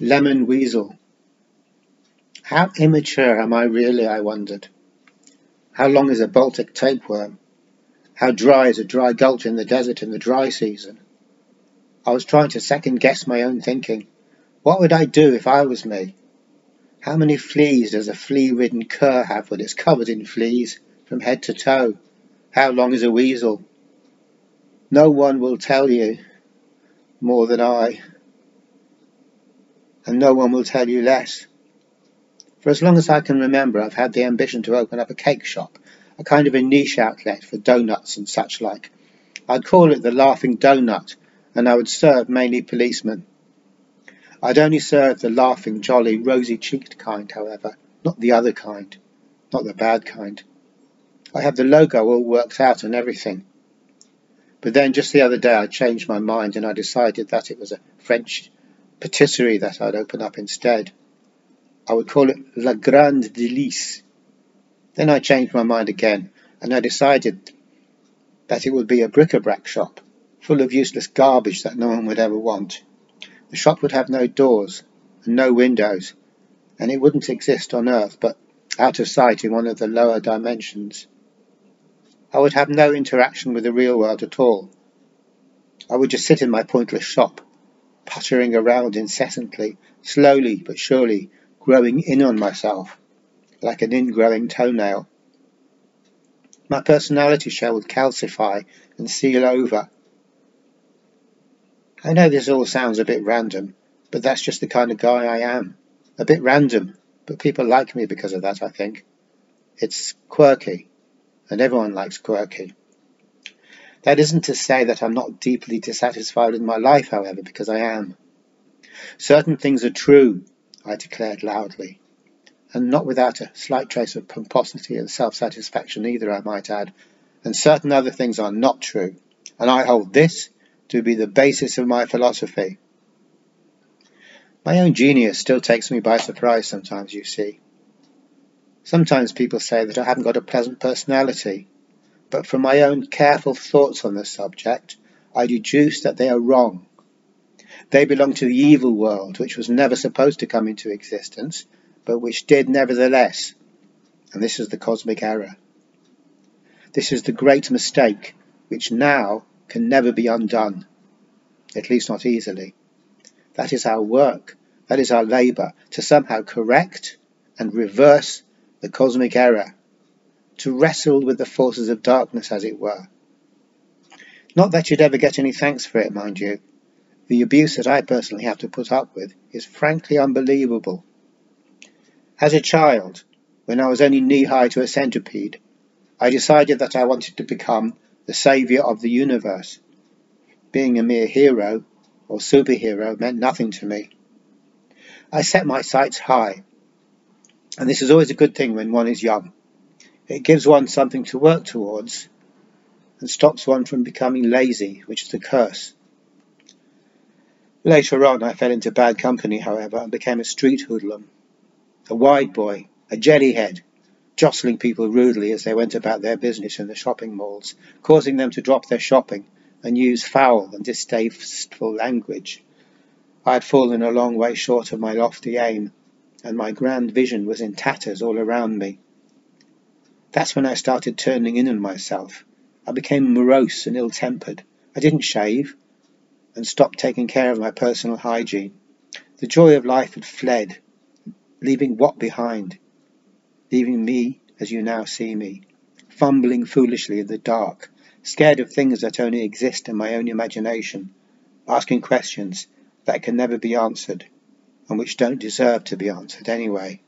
Lemon Weasel. How immature am I really, I wondered. How long is a Baltic tapeworm? How dry is a dry gulch in the desert in the dry season? I was trying to second guess my own thinking. What would I do if I was me? How many fleas does a flea-ridden cur have when it's covered in fleas from head to toe? How long is a weasel? No one will tell you more than I and no one will tell you less. For as long as I can remember, I've had the ambition to open up a cake shop, a kind of a niche outlet for donuts and such like. I'd call it the Laughing Donut, and I would serve mainly policemen. I'd only serve the laughing, jolly, rosy-cheeked kind, however, not the other kind, not the bad kind. I have the logo all worked out and everything. But then just the other day I changed my mind and I decided that it was a French patisserie that I'd open up instead. I would call it La Grande Delice. Then I changed my mind again, and I decided that it would be a bric-a-brac shop, full of useless garbage that no one would ever want. The shop would have no doors and no windows, and it wouldn't exist on Earth, but out of sight in one of the lower dimensions. I would have no interaction with the real world at all. I would just sit in my pointless shop, puttering around incessantly, slowly but surely growing in on myself, like an ingrowing toenail. My personality shell would calcify and seal over. I know this all sounds a bit random, but that's just the kind of guy I am. A bit random, but people like me because of that, I think. It's quirky, and everyone likes quirky. That isn't to say that I'm not deeply dissatisfied with my life, however, because I am. Certain things are true, I declared loudly, and not without a slight trace of pomposity and self-satisfaction either, I might add, and certain other things are not true, and I hold this to be the basis of my philosophy. My own genius still takes me by surprise sometimes, you see. Sometimes people say that I haven't got a pleasant personality, but from my own careful thoughts on the subject, I deduce that they are wrong. They belong to the evil world, which was never supposed to come into existence, but which did nevertheless. And this is the cosmic error. This is the great mistake, which now can never be undone, at least not easily. That is our work, that is our labour, to somehow correct and reverse the cosmic error to wrestle with the forces of darkness, as it were. Not that you'd ever get any thanks for it, mind you. The abuse that I personally have to put up with is frankly unbelievable. As a child, when I was only knee-high to a centipede, I decided that I wanted to become the saviour of the universe. Being a mere hero or superhero meant nothing to me. I set my sights high, and this is always a good thing when one is young. It gives one something to work towards and stops one from becoming lazy, which is a curse. Later on, I fell into bad company, however, and became a street hoodlum, a wide boy, a jellyhead, jostling people rudely as they went about their business in the shopping malls, causing them to drop their shopping and use foul and distasteful language. I had fallen a long way short of my lofty aim, and my grand vision was in tatters all around me. That's when I started turning in on myself. I became morose and ill-tempered. I didn't shave and stopped taking care of my personal hygiene. The joy of life had fled, leaving what behind? Leaving me as you now see me, fumbling foolishly in the dark, scared of things that only exist in my own imagination, asking questions that can never be answered and which don't deserve to be answered anyway.